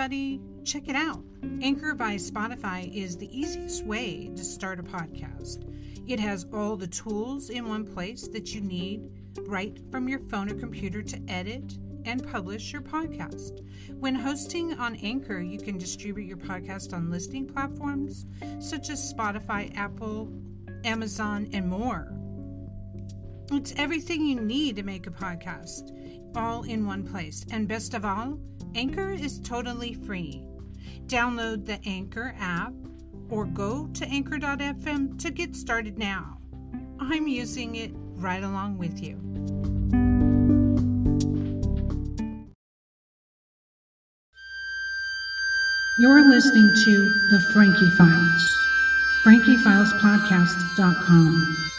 everybody, check it out. Anchor by Spotify is the easiest way to start a podcast. It has all the tools in one place that you need right from your phone or computer to edit and publish your podcast. When hosting on Anchor, you can distribute your podcast on listening platforms such as Spotify, Apple, Amazon, and more. It's everything you need to make a podcast, all in one place. And best of all, Anchor is totally free. Download the Anchor app or go to anchor.fm to get started now. I'm using it right along with you. You're listening to The Frankie Files. FrankieFilesPodcast.com.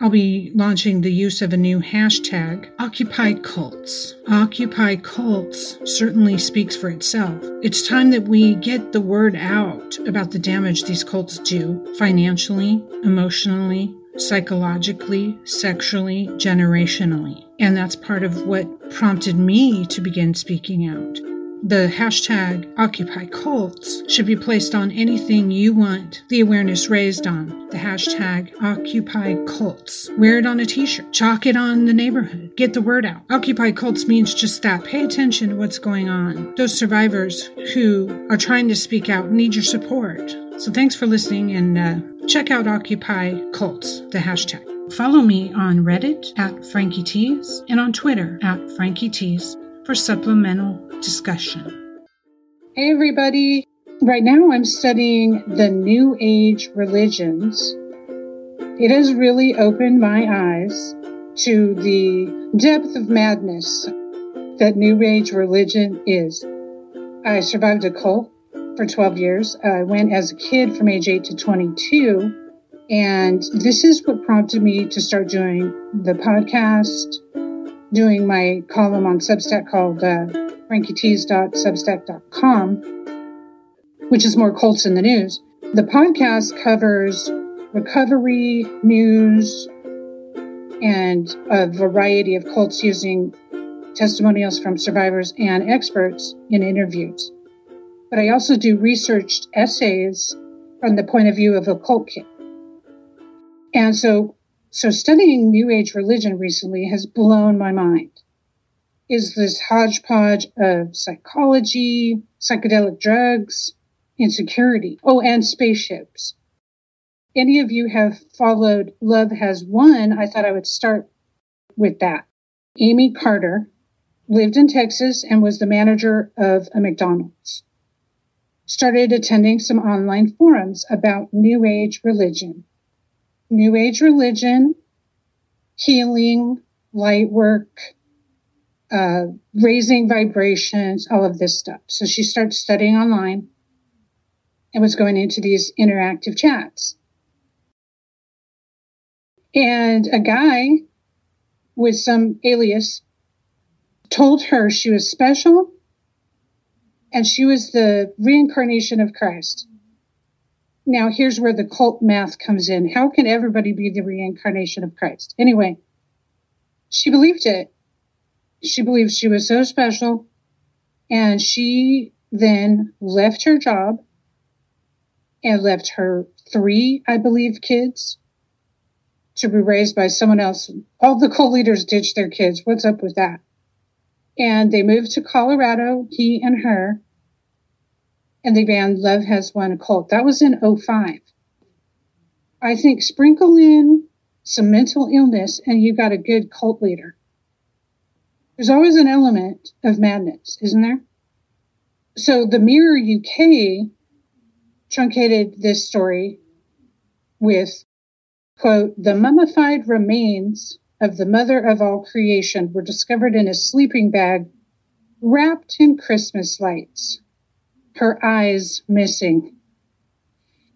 I'll be launching the use of a new hashtag, Occupy Cults. Occupy Cults certainly speaks for itself. It's time that we get the word out about the damage these cults do financially, emotionally, psychologically, sexually, generationally. And that's part of what prompted me to begin speaking out. The hashtag Occupy Cults should be placed on anything you want the awareness raised on. The hashtag Occupy Cults. Wear it on a t shirt. Chalk it on the neighborhood. Get the word out. Occupy Cults means just that. Pay attention to what's going on. Those survivors who are trying to speak out need your support. So thanks for listening and uh, check out Occupy Cults, the hashtag. Follow me on Reddit at Frankie Tees and on Twitter at Frankie Tees for supplemental discussion. Hey, everybody. Right now, I'm studying the New Age religions. It has really opened my eyes to the depth of madness that New Age religion is. I survived a cult for 12 years. I went as a kid from age 8 to 22. And this is what prompted me to start doing the podcast, doing my column on Substack called uh, frankietees.substack.com, which is more cults in the news. The podcast covers recovery, news, and a variety of cults using testimonials from survivors and experts in interviews. But I also do researched essays from the point of view of a cult kid. And so so studying New Age religion recently has blown my mind. Is this hodgepodge of psychology, psychedelic drugs, insecurity, oh, and spaceships. Any of you have followed Love Has Won? I thought I would start with that. Amy Carlson lived in Texas and was the manager of a McDonald's. Started attending some online forums about New Age religion New Age religion, healing, light work, uh, raising vibrations, all of this stuff. So she started studying online and was going into these interactive chats. And a guy with some alias told her she was special and she was the reincarnation of Christ. Now, here's where the cult math comes in. How can everybody be the reincarnation of Christ? Anyway, she believed it. She believed she was so special. And she then left her job and left her three, I believe, kids to be raised by someone else. All the cult leaders ditched their kids. What's up with that? And they moved to Colorado, he and her, and the band Love Has Won Cult. That was in 05. I think sprinkle in some mental illness and you've got a good cult leader. There's always an element of madness, isn't there? So the Mirror UK truncated this story with, quote, the mummified remains of the mother of all creation were discovered in a sleeping bag wrapped in Christmas lights her eyes missing.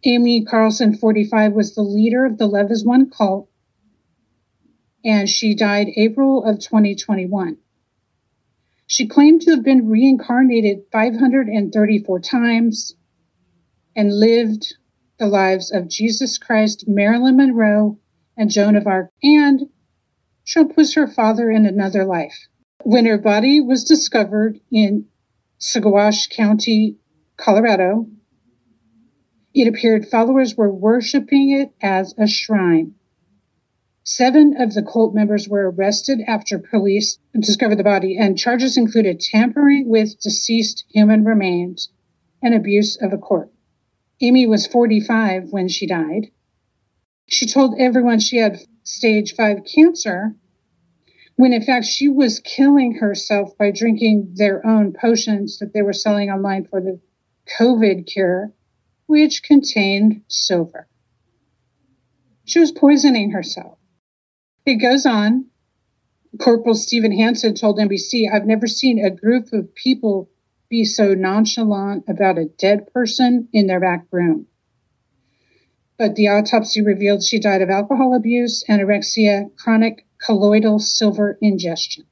Amy Carlson, 45, was the leader of the Has Won cult, and she died April of 2021. She claimed to have been reincarnated 534 times and lived the lives of Jesus Christ, Marilyn Monroe, and Joan of Arc, and Trump was her father in another life. When her body was discovered in Saguache County, Colorado, it appeared followers were worshiping it as a shrine. Seven of the cult members were arrested after police discovered the body, and charges included tampering with deceased human remains and abuse of a court. Amy was 45 when she died. She told everyone she had stage 5 cancer, when in fact she was killing herself by drinking their own potions that they were selling online for the COVID cure, which contained silver. She was poisoning herself. It goes on. Corporal Stephen Hansen told NBC, I've never seen a group of people be so nonchalant about a dead person in their back room. But the autopsy revealed she died of alcohol abuse, anorexia, chronic colloidal silver ingestion.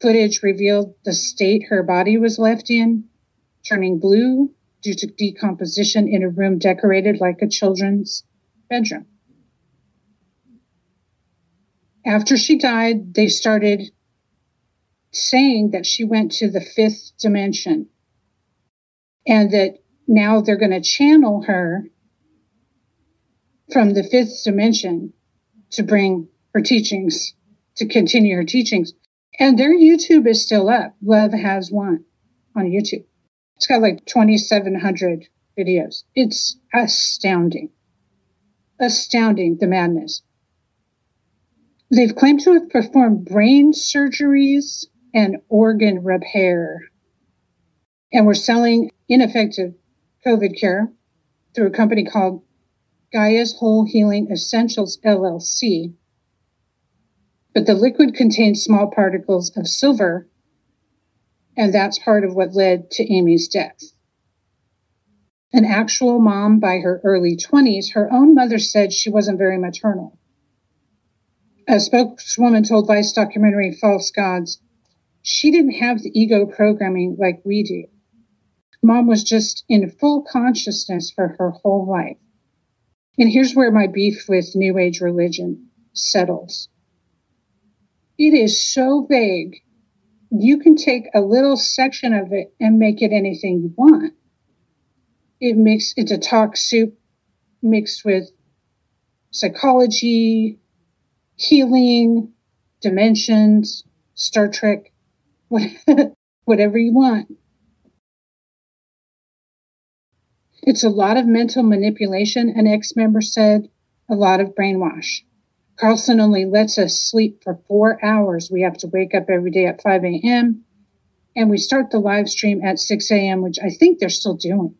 Footage revealed the state her body was left in, turning blue due to decomposition in a room decorated like a children's bedroom. After she died, they started saying that she went to the fifth dimension and that now they're going to channel her from the fifth dimension to bring her teachings, to continue her teachings. And their YouTube is still up. Love Has Won on YouTube. It's got like 2,700 videos. It's astounding. Astounding, the madness. They've claimed to have performed brain surgeries and organ repair. And we're selling ineffective COVID care through a company called Gaia's Whole Healing Essentials LLC. But the liquid contains small particles of silver, and that's part of what led to Amy's death. An actual mom by her early 20s, her own mother said she wasn't very maternal. A spokeswoman told Vice documentary False Gods she didn't have the ego programming like we do. Mom was just in full consciousness for her whole life. And here's where my beef with New Age religion settles. It is so vague. You can take a little section of it and make it anything you want. It makes it's a talk soup mixed with psychology, healing, dimensions, Star Trek. whatever you want. It's a lot of mental manipulation, an ex member said, a lot of brainwash. Carlson only lets us sleep for four hours. We have to wake up every day at 5 a.m. and we start the live stream at 6 a.m., which I think they're still doing.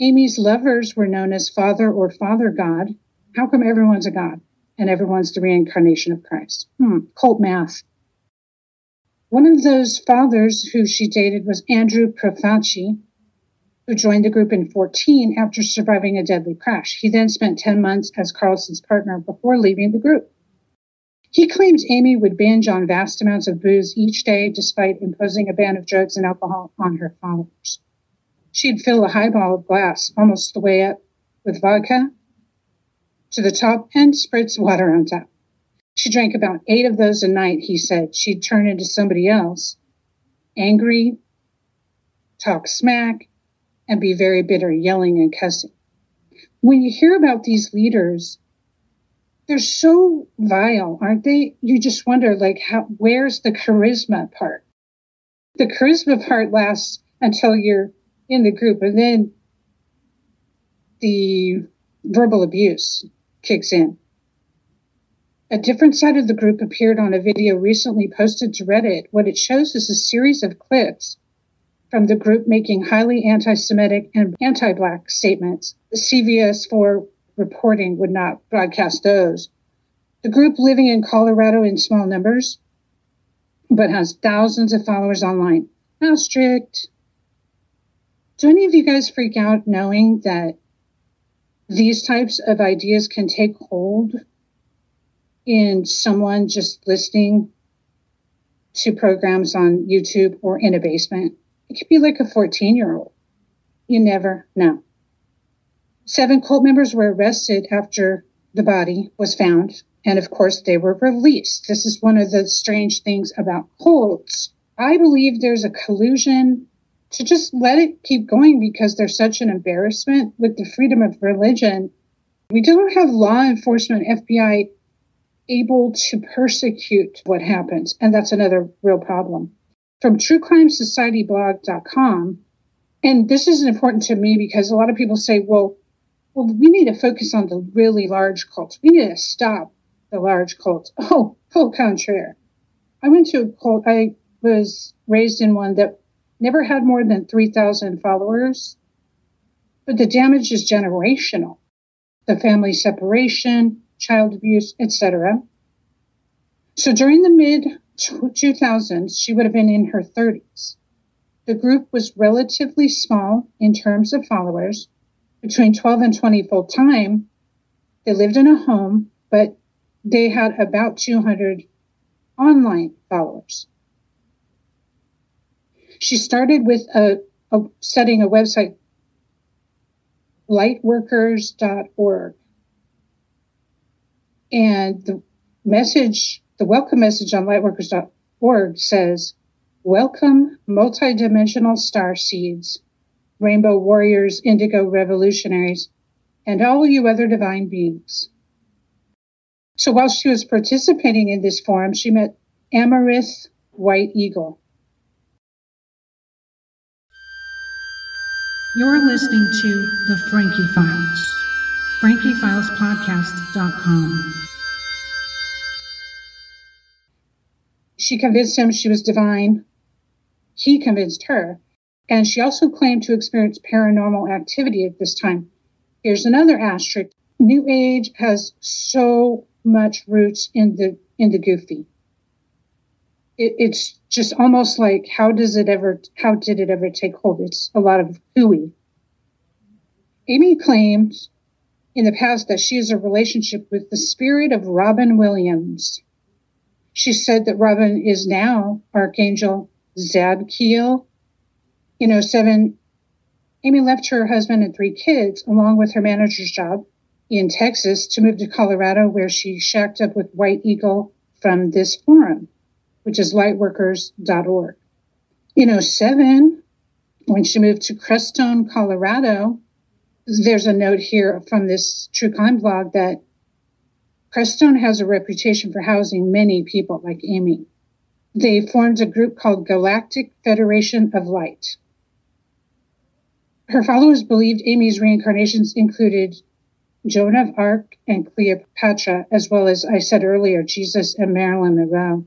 Amy's lovers were known as Father or Father God. How come everyone's a God and everyone's the reincarnation of Christ? Hmm, cult math. One of those fathers who she dated was Andrew Profaci, who joined the group in 14 after surviving a deadly crash. He then spent 10 months as Carlson's partner before leaving the group. He claimed Amy would binge on vast amounts of booze each day despite imposing a ban of drugs and alcohol on her followers. She'd fill a highball of glass almost the way up with vodka to the top and spritz water on top. She drank about eight of those a night, he said. She'd turn into somebody else, angry, talk smack, and be very bitter, yelling and cussing. When you hear about these leaders, they're so vile, aren't they? You just wonder, like, how, where's the charisma part? The charisma part lasts until you're in the group, and then the verbal abuse kicks in. A different side of the group appeared on a video recently posted to Reddit. What it shows is a series of clips from the group making highly anti Semitic and anti Black statements. The CBS 4 reporting would not broadcast those. The group living in Colorado in small numbers, but has thousands of followers online. How strict? Do any of you guys freak out knowing that these types of ideas can take hold in someone just listening to programs on YouTube or in a basement. It could be like a 14 year old. You never know. Seven cult members were arrested after the body was found. And of course, they were released. This is one of the strange things about cults. I believe there's a collusion to just let it keep going because there's such an embarrassment with the freedom of religion. We don't have law enforcement, FBI able to persecute what happens. And that's another real problem. From truecrimesocietyblog.com, and this is important to me because a lot of people say, well, well, we need to focus on the really large cults. We need to stop the large cults. Oh, au contraire. I went to a cult, I was raised in one that never had more than 3,000 followers, but the damage is generational. The family separation, child abuse, etc. So during the mid 2000s, she would have been in her 30s. The group was relatively small in terms of followers, between 12 and 20 full time. They lived in a home, but they had about 200 online followers. She started with a, a setting a website, lightworkers.org. And the message, the welcome message on lightworkers.org says, Welcome multidimensional star seeds, rainbow warriors, indigo revolutionaries, and all you other divine beings. So while she was participating in this forum, she met Amerith White Eagle. You're listening to The Frankie Files. FrankieFilesPodcast.com. She convinced him she was divine. He convinced her. And she also claimed to experience paranormal activity at this time. Here's another asterisk. New Age has so much roots in the in the goofy. It, it's just almost like how does it ever how did it ever take hold? It's a lot of hooey. Amy claims in the past that she has a relationship with the spirit of Robin Williams. She said that Robin is now Archangel Zadkiel. know, 07, Amy left her husband and three kids along with her manager's job in Texas to move to Colorado, where she shacked up with White Eagle from this forum, which is lightworkers.org. In 07, when she moved to Crestone, Colorado, there's a note here from this true crime blog that Crestone has a reputation for housing many people like Amy. They formed a group called Galactic Federation of Light. Her followers believed Amy's reincarnations included Joan of Arc and Cleopatra, as well as I said earlier, Jesus and Marilyn Monroe.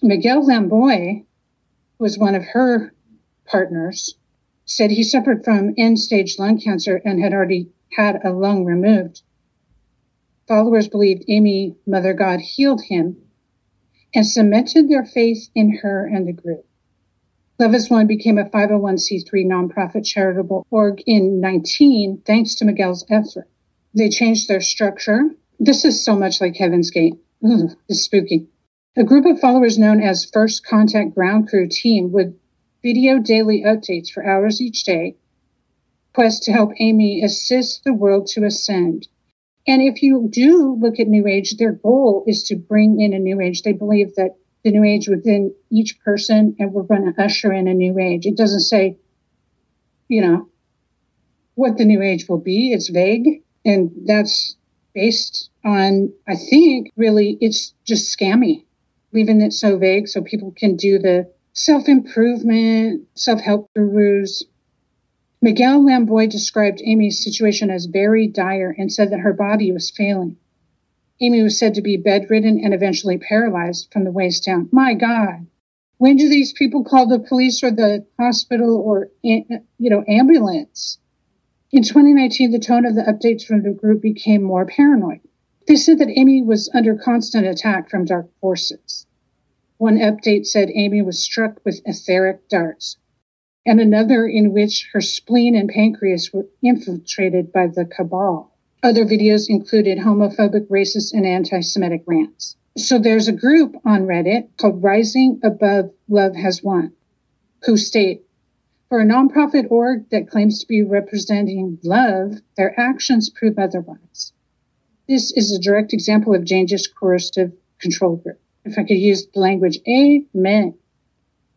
Miguel Lamboy was one of her partners, said he suffered from end stage lung cancer and had already had a lung removed. Followers believed Amy, Mother God, healed him and cemented their faith in her and the group. Love is One became a 501c3 nonprofit charitable org in 19 thanks to Miguel's effort. They changed their structure. This is so much like Heaven's Gate. Ugh, it's spooky. A group of followers known as First Contact Ground Crew Team would video daily updates for hours each day, quest to help Amy assist the world to ascend. And if you do look at New Age, their goal is to bring in a New Age. They believe that the new age within each person and we're going to usher in a new age. It doesn't say, you know, what the new age will be. It's vague. And that's based on, I think, really, it's just scammy, leaving it so vague so people can do the self improvement, self help gurus. Miguel Lamboy described Amy's situation as very dire and said that her body was failing. Amy was said to be bedridden and eventually paralyzed from the waist down. My God. When do these people call the police or the hospital or, eh, you know, ambulance? In 2019, the tone of the updates from the group became more paranoid. They said that Amy was under constant attack from dark forces. One update said Amy was struck with etheric darts, and another in which her spleen and pancreas were infiltrated by the cabal. Other videos included homophobic, racist, and anti Semitic rants. So there's a group on Reddit called Rising Above Love Has Won, who state for a nonprofit org that claims to be representing love, their actions prove otherwise. This is a direct example of Jange's coercive control group. If I could use the language, amen.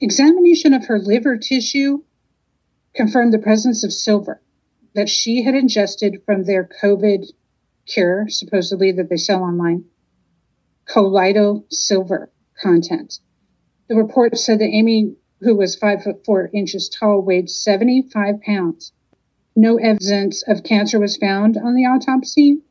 Examination of her liver tissue confirmed the presence of silver that she had ingested from their COVID cure, supposedly that they sell online, colloidal silver content. The report said that Amy, who was five foot four inches tall, weighed 75 pounds. No evidence of cancer was found on the autopsy.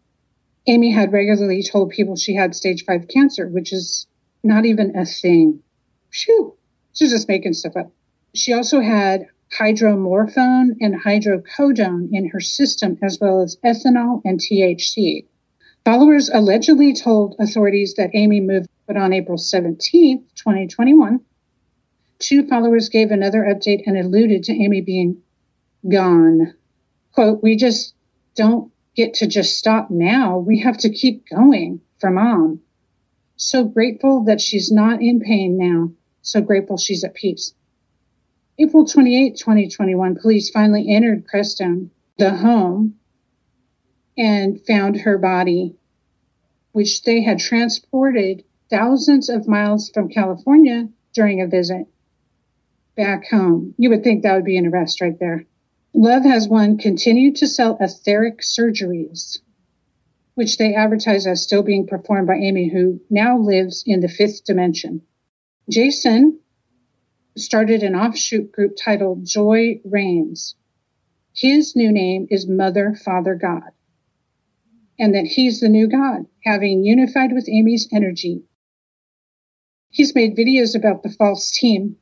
Amy had regularly told people she had stage five cancer, which is not even a thing. Phew. She's just making stuff up. She also had hydromorphone and hydrocodone in her system, as well as ethanol and THC. Followers allegedly told authorities that Amy moved, but on April 17, 2021, two followers gave another update and alluded to Amy being gone. Quote, we just don't get to just stop now. We have to keep going for mom. So grateful that she's not in pain now so grateful she's at peace. April 28, 2021, police finally entered Crestone, the home, and found her body, which they had transported thousands of miles from California during a visit back home. You would think that would be an arrest right there. Love Has Won continued to sell etheric surgeries, which they advertise as still being performed by Amy, who now lives in the fifth dimension. Jason started an offshoot group titled Joy Reigns. His new name is Mother Father God, and that he's the new God, having unified with Amy's energy. He's made videos about the false team,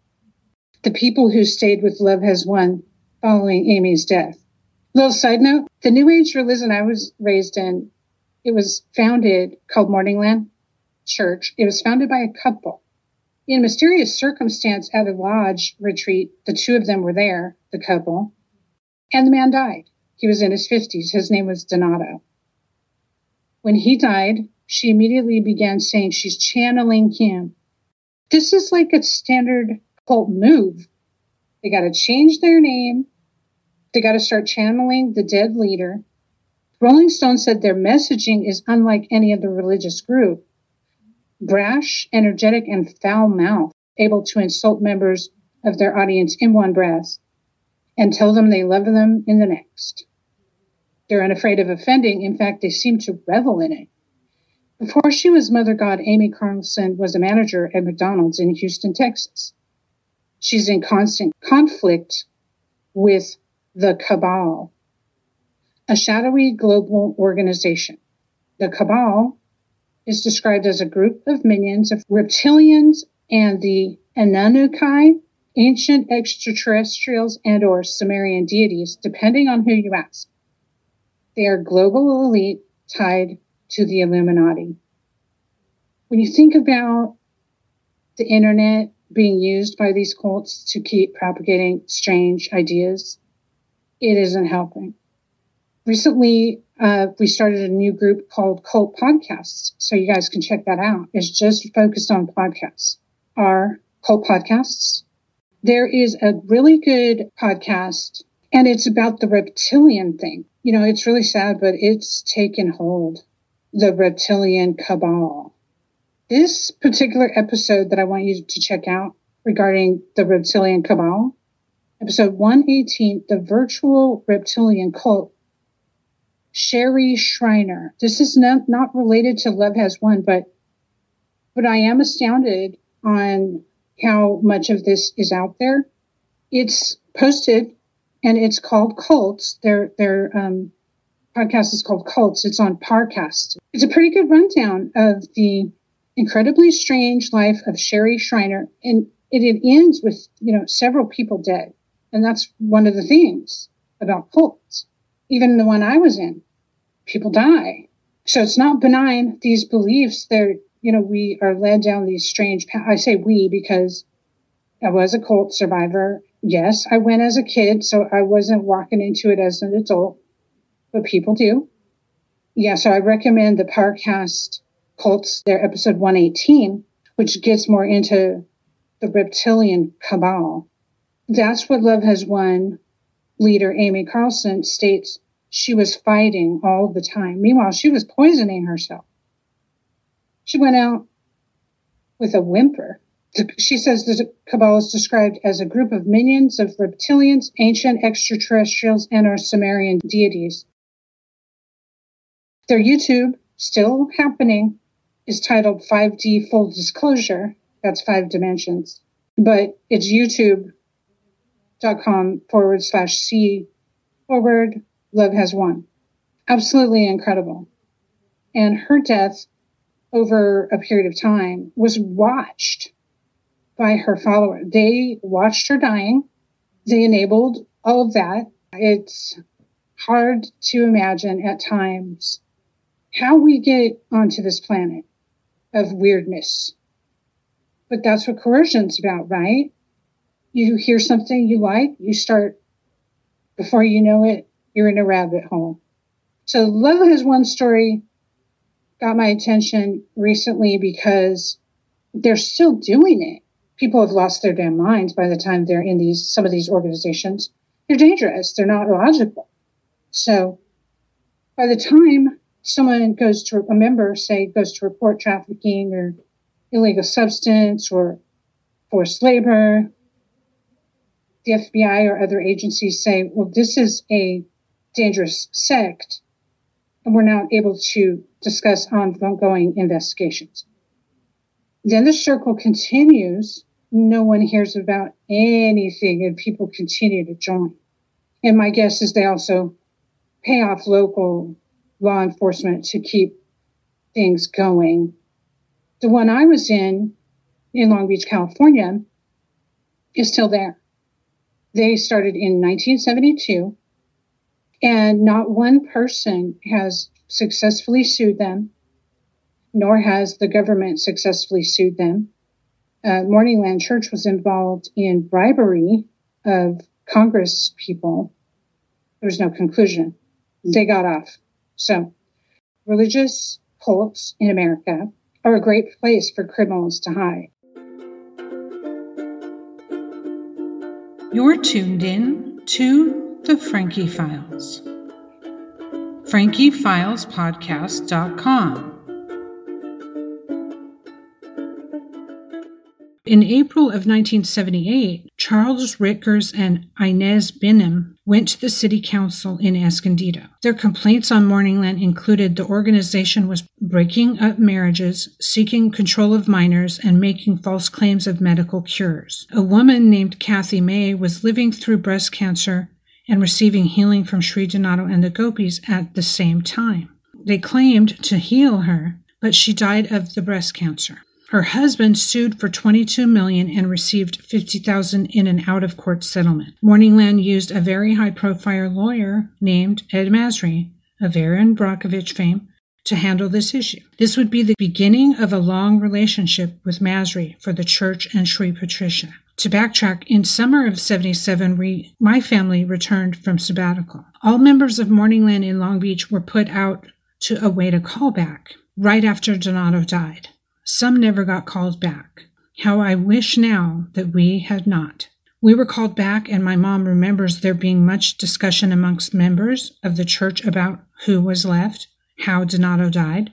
the people who stayed with Love Has Won following Amy's death. Little side note the New Age religion I was raised in, it was founded called Morningland Church. It was founded by a couple in mysterious circumstance at a lodge retreat, the two of them were there, the couple, and the man died. He was in his 50s. His name was Donato. When he died, she immediately began saying she's channeling him. This is like a standard cult move. They got to change their name. They got to start channeling the dead leader. Rolling Stone said their messaging is unlike any other religious group brash, energetic, and foul mouthed, able to insult members of their audience in one breath and tell them they love them in the next. They're unafraid of offending. In fact, they seem to revel in it. Before she was Mother God, Amy Carlson was a manager at McDonald's in Houston, Texas. She's in constant conflict with the Cabal, a shadowy global organization. The Cabal is described as a group of minions of reptilians and the Anunnaki, ancient extraterrestrials and or Sumerian deities, depending on who you ask. They are global elite tied to the Illuminati. When you think about the internet being used by these cults to keep propagating strange ideas, it isn't helping. Recently, uh, we started a new group called Cult Podcasts. So you guys can check that out. It's just focused on podcasts. Our Cult Podcasts. There is a really good podcast and it's about the reptilian thing. You know, it's really sad, but it's taken hold. The reptilian cabal. This particular episode that I want you to check out regarding the reptilian cabal, episode 118, the virtual reptilian cult Sherry Shriner. This is not, not related to Love Has Won, but but I am astounded on how much of this is out there. It's posted and it's called Cults. Their their um, podcast is called Cults. It's on Parcast. It's a pretty good rundown of the incredibly strange life of Sherry Shriner, and it, it ends with you know several people dead, and that's one of the themes about cults even the one I was in, people die. So it's not benign. These beliefs, they're, you know, we are led down these strange paths. I say we because I was a cult survivor. Yes, I went as a kid, so I wasn't walking into it as an adult, but people do. Yeah, so I recommend the Parcast Cults, their episode 118, which gets more into the reptilian cabal. That's what Love Has Won leader Amy Carlson states she was fighting all the time. Meanwhile, she was poisoning herself. She went out with a whimper. She says the cabal is described as a group of minions of reptilians, ancient extraterrestrials, and our Sumerian deities. Their YouTube, still happening, is titled 5D Full Disclosure. That's five dimensions. But it's youtube.com forward slash C forward love has won. Absolutely incredible. And her death over a period of time was watched by her followers. They watched her dying. They enabled all of that. It's hard to imagine at times how we get onto this planet of weirdness. But that's what coercion's about, right? You hear something you like, you start, before you know it, you're in a rabbit hole. So Love Has Won story got my attention recently because they're still doing it. People have lost their damn minds by the time they're in these some of these organizations. They're dangerous. They're not logical. So by the time someone goes to a member, say, goes to report trafficking or illegal substance or forced labor, the FBI or other agencies say, well, this is a dangerous sect, and we're not able to discuss ongoing investigations. Then the circle continues. No one hears about anything, and people continue to join. And my guess is they also pay off local law enforcement to keep things going. The one I was in, in Long Beach, California, is still there. They started in 1972 and not one person has successfully sued them, nor has the government successfully sued them. Uh, Morningland Church was involved in bribery of Congress people. There was no conclusion. They got off. So, religious cults in America are a great place for criminals to hide. You're tuned in to the Frankie Files. FrankieFilesPodcast.com. In April of 1978, Charles Rickers and Inez Binham went to the city council in Escondido. Their complaints on Morningland included the organization was breaking up marriages, seeking control of minors, and making false claims of medical cures. A woman named Kathy May was living through breast cancer and receiving healing from Sri Donato and the Gopis at the same time. They claimed to heal her, but she died of the breast cancer. Her husband sued for 22 million and received 50,000 in an out-of-court settlement. Morningland used a very high-profile lawyer named Ed Masry of Erin Brockovich fame to handle this issue. This would be the beginning of a long relationship with Masry for the church and Sri Patricia. To backtrack, in summer of 77, we, my family returned from sabbatical. All members of Morningland in Long Beach were put out to await a callback right after Donato died. Some never got called back. How I wish now that we had not. We were called back, and my mom remembers there being much discussion amongst members of the church about who was left, how Donato died,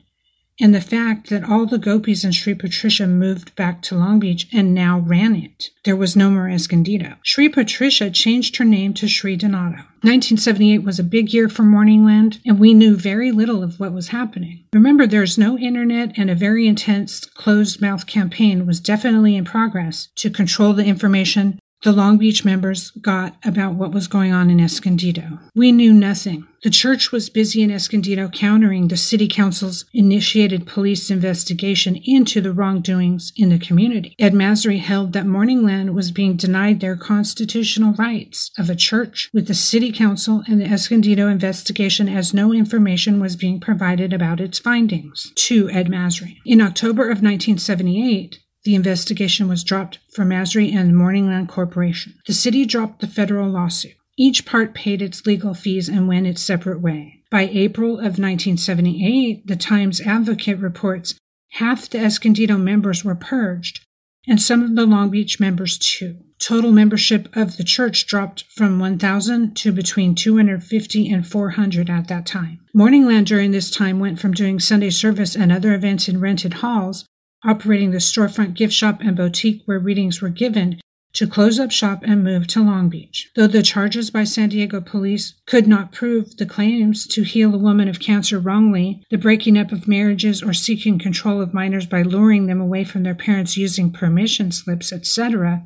and the fact that all the Gopis and Sri Patricia moved back to Long Beach and now ran it. There was no more Escondido. Sri Patricia changed her name to Sri Donato. 1978 was a big year for Morningland, and we knew very little of what was happening. Remember, there's no internet, and a very intense closed mouth campaign was definitely in progress to control the information the Long Beach members got about what was going on in Escondido. We knew nothing. The church was busy in Escondido countering the city council's initiated police investigation into the wrongdoings in the community. Ed Masry held that Morningland was being denied their constitutional rights of a church with the city council and the Escondido investigation as no information was being provided about its findings to Ed Masry. In October of 1978, the investigation was dropped for Masry and Morningland Corporation. The city dropped the federal lawsuit. Each part paid its legal fees and went its separate way. By April of 1978, the Times Advocate reports half the Escondido members were purged, and some of the Long Beach members too. Total membership of the church dropped from 1,000 to between 250 and 400 at that time. Morningland during this time went from doing Sunday service and other events in rented halls, operating the storefront gift shop and boutique where readings were given, to close up shop and move to Long Beach. Though the charges by San Diego police could not prove the claims to heal a woman of cancer wrongly, the breaking up of marriages or seeking control of minors by luring them away from their parents using permission slips, etc.,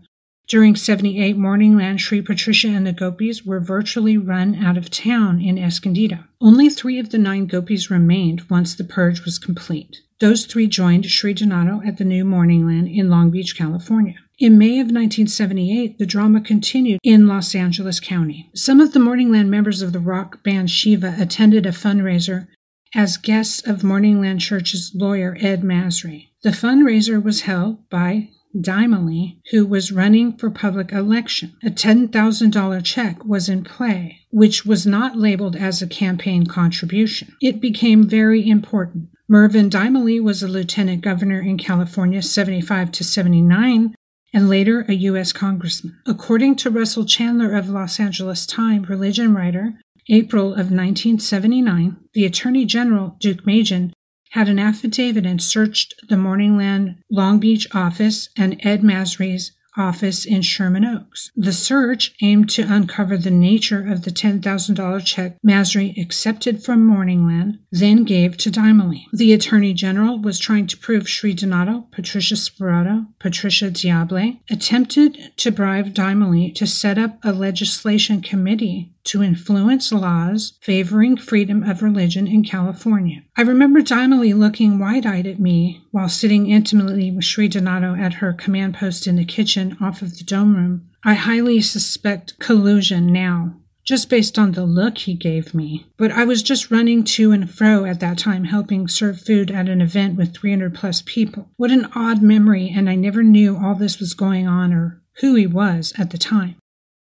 during 78, Morningland, Sri Patricia, and the Gopis were virtually run out of town in Escondido. Only three of the nine Gopis remained once the purge was complete. Those three joined Sri Donato at the new Morningland in Long Beach, California. In May of 1978, the drama continued in Los Angeles County. Some of the Morningland members of the rock band Shiva attended a fundraiser as guests of Morningland Church's lawyer Ed Masry. The fundraiser was held by Dymally, who was running for public election. A $10,000 check was in play, which was not labeled as a campaign contribution. It became very important. Mervyn Dymally was a lieutenant governor in California 75 to 79 and later a U.S. congressman. According to Russell Chandler of Los Angeles Times religion writer, April of 1979, the Attorney General, Deukmejian, had an affidavit and searched the Morningland Long Beach office and Ed Masry's office in Sherman Oaks. The search aimed to uncover the nature of the $10,000 check Masry accepted from Morningland, then gave to Dymally. The Attorney General was trying to prove Sri Donato, Patricia Sperato, Patricia Diable attempted to bribe Dymally to set up a legislation committee to influence laws favoring freedom of religion in California. I remember Dymally looking wide eyed at me while sitting intimately with Sri Donato at her command post in the kitchen off of the dome room. I highly suspect collusion now, just based on the look he gave me. But I was just running to and fro at that time, helping serve food at an event with 300 plus people. What an odd memory, and I never knew all this was going on or who he was at the time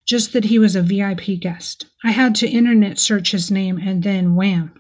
just that he was a VIP guest. I had to internet search his name and then wham.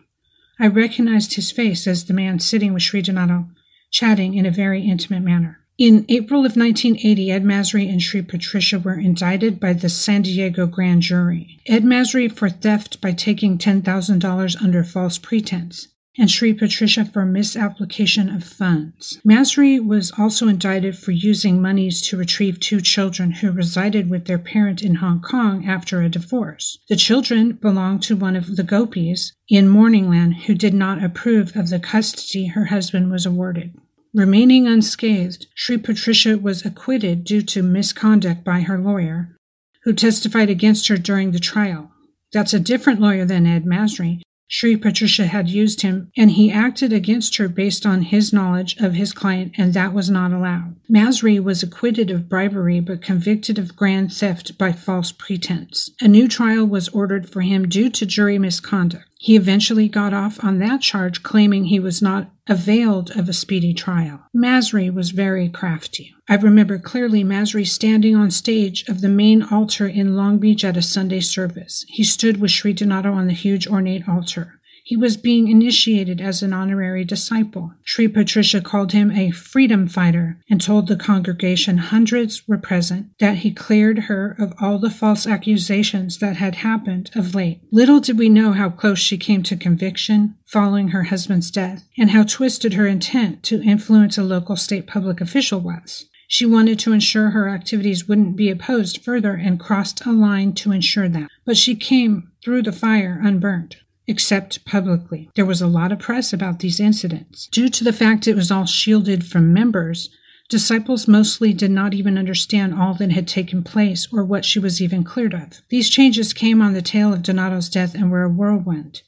I recognized his face as the man sitting with Sri Donato, chatting in a very intimate manner. In April of 1980, Ed Masry and Sri Patricia were indicted by the San Diego grand jury. Ed Masry for theft by taking $10,000 under false pretense and Sri Patricia for misapplication of funds. Masry was also indicted for using monies to retrieve two children who resided with their parent in Hong Kong after a divorce. The children belonged to one of the Gopis in Morningland who did not approve of the custody her husband was awarded. Remaining unscathed, Sri Patricia was acquitted due to misconduct by her lawyer, who testified against her during the trial. That's a different lawyer than Ed Masry, Sri Patricia had used him, and he acted against her based on his knowledge of his client, and that was not allowed. Masry was acquitted of bribery but convicted of grand theft by false pretense. A new trial was ordered for him due to jury misconduct. He eventually got off on that charge, claiming he was not availed of a speedy trial. Masry was very crafty. I remember clearly Masry standing on stage of the main altar in Long Beach at a Sunday service. He stood with Sri Donato on the huge ornate altar. He was being initiated as an honorary disciple. Sri Patricia called him a freedom fighter and told the congregation hundreds were present that he cleared her of all the false accusations that had happened of late. Little did we know how close she came to conviction following her husband's death and how twisted her intent to influence a local state public official was. She wanted to ensure her activities wouldn't be opposed further and crossed a line to ensure that. But she came through the fire unburned except publicly. There was a lot of press about these incidents. Due to the fact it was all shielded from members, disciples mostly did not even understand all that had taken place or what she was even cleared of. These changes came on the tail of Donato's death and were a whirlwind.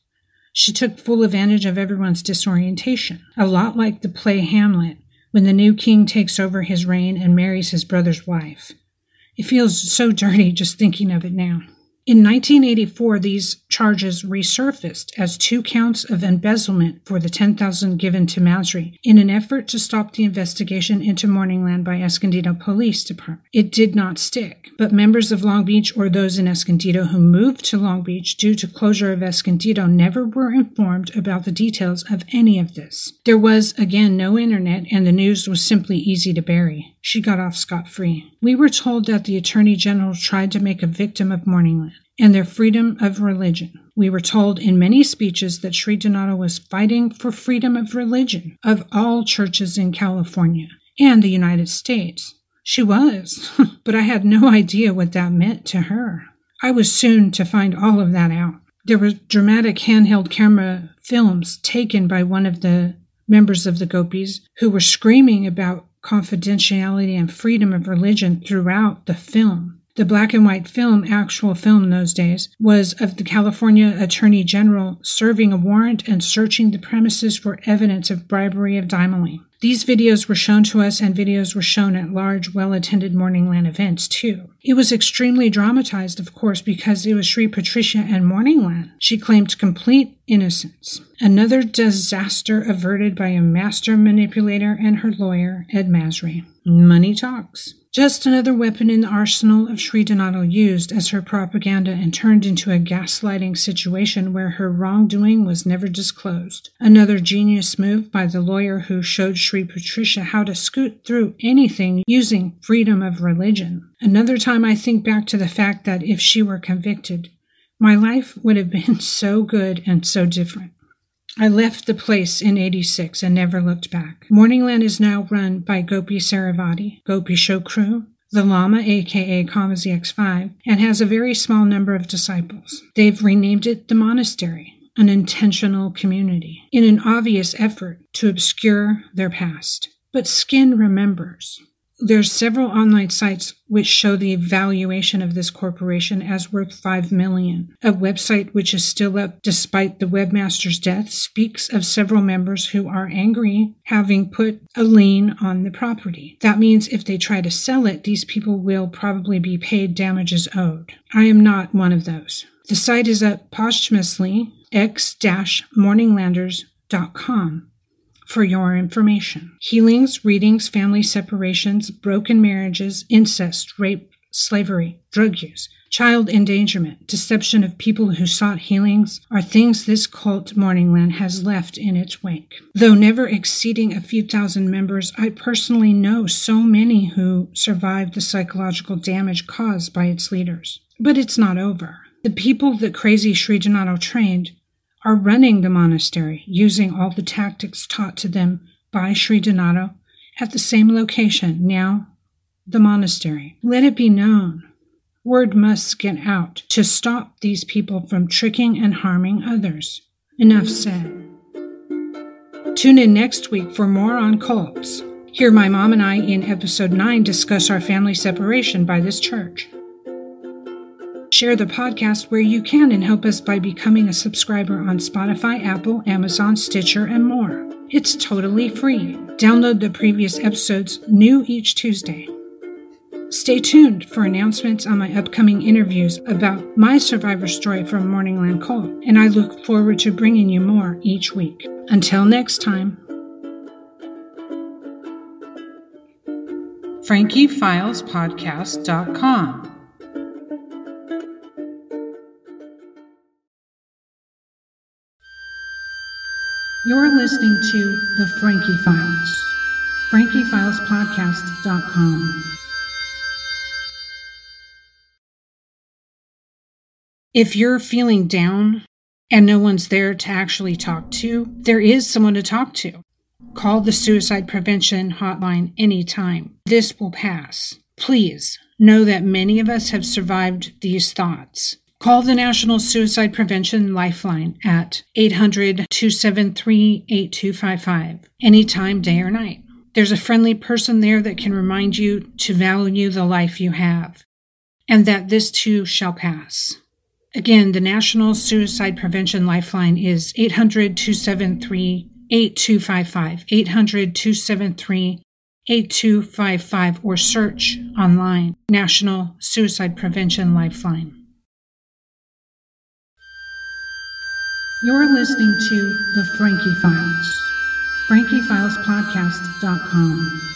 She took full advantage of everyone's disorientation, a lot like the play Hamlet, when the new king takes over his reign and marries his brother's wife. It feels so dirty just thinking of it now. In 1984, these charges resurfaced as two counts of embezzlement for the 10,000 given to Masry in an effort to stop the investigation into Morningland by Escondido Police Department. It did not stick, but members of Long Beach or those in Escondido who moved to Long Beach due to closure of Escondido never were informed about the details of any of this. There was again no internet and the news was simply easy to bury. She got off scot free. We were told that the Attorney General tried to make a victim of Morningland and their freedom of religion. We were told in many speeches that Sri Donato was fighting for freedom of religion of all churches in California and the United States. She was, but I had no idea what that meant to her. I was soon to find all of that out. There were dramatic handheld camera films taken by one of the members of the Gopis who were screaming about confidentiality and freedom of religion throughout the film. The black and white film, actual film in those days, was of the California Attorney General serving a warrant and searching the premises for evidence of bribery of Dymally. These videos were shown to us, and videos were shown at large, well attended Morningland events, too. It was extremely dramatized, of course, because it was Sri Patricia and Morningland. She claimed complete innocence. Another disaster averted by a master manipulator and her lawyer, Ed Masry. Money talks. Just another weapon in the arsenal of Sri Donato used as her propaganda and turned into a gaslighting situation where her wrongdoing was never disclosed. Another genius move by the lawyer who showed Sri Patricia how to scoot through anything using freedom of religion. Another time I think back to the fact that if she were convicted, my life would have been so good and so different. I left the place in 86 and never looked back. Morningland is now run by Gopi Saravati, Gopi Shokru, the Lama, aka Kamazi X5, and has a very small number of disciples. They've renamed it the monastery, an intentional community, in an obvious effort to obscure their past. But Skin remembers. There's several online sites which show the valuation of this corporation as worth 5 million. A website which is still up despite the webmaster's death speaks of several members who are angry having put a lien on the property. That means if they try to sell it, these people will probably be paid damages owed. I am not one of those. The site is up posthumously x-morninglanders.com for your information. Healings, readings, family separations, broken marriages, incest, rape, slavery, drug use, child endangerment, deception of people who sought healings are things this cult Morningland has left in its wake. Though never exceeding a few thousand members, I personally know so many who survived the psychological damage caused by its leaders. But it's not over. The people that crazy Sri Donato trained are running the monastery using all the tactics taught to them by Sri Donato at the same location, now the monastery. Let it be known. Word must get out to stop these people from tricking and harming others. Enough said. Tune in next week for more on cults. Hear my mom and I in episode 9 discuss our family separation by this church. Share the podcast where you can and help us by becoming a subscriber on Spotify, Apple, Amazon, Stitcher, and more. It's totally free. Download the previous episodes new each Tuesday. Stay tuned for announcements on my upcoming interviews about my survivor story from Morningland Cult, and I look forward to bringing you more each week. Until next time. FrankieFilesPodcast.com You're listening to The Frankie Files. FrankieFilesPodcast.com. If you're feeling down and no one's there to actually talk to, there is someone to talk to. Call the suicide prevention hotline anytime. This will pass. Please know that many of us have survived these thoughts. Call the National Suicide Prevention Lifeline at 800 273 8255 anytime, day or night. There's a friendly person there that can remind you to value the life you have and that this too shall pass. Again, the National Suicide Prevention Lifeline is 800 273 8255. 800 273 8255 or search online National Suicide Prevention Lifeline. You're listening to The Frankie Files. FrankieFilesPodcast.com.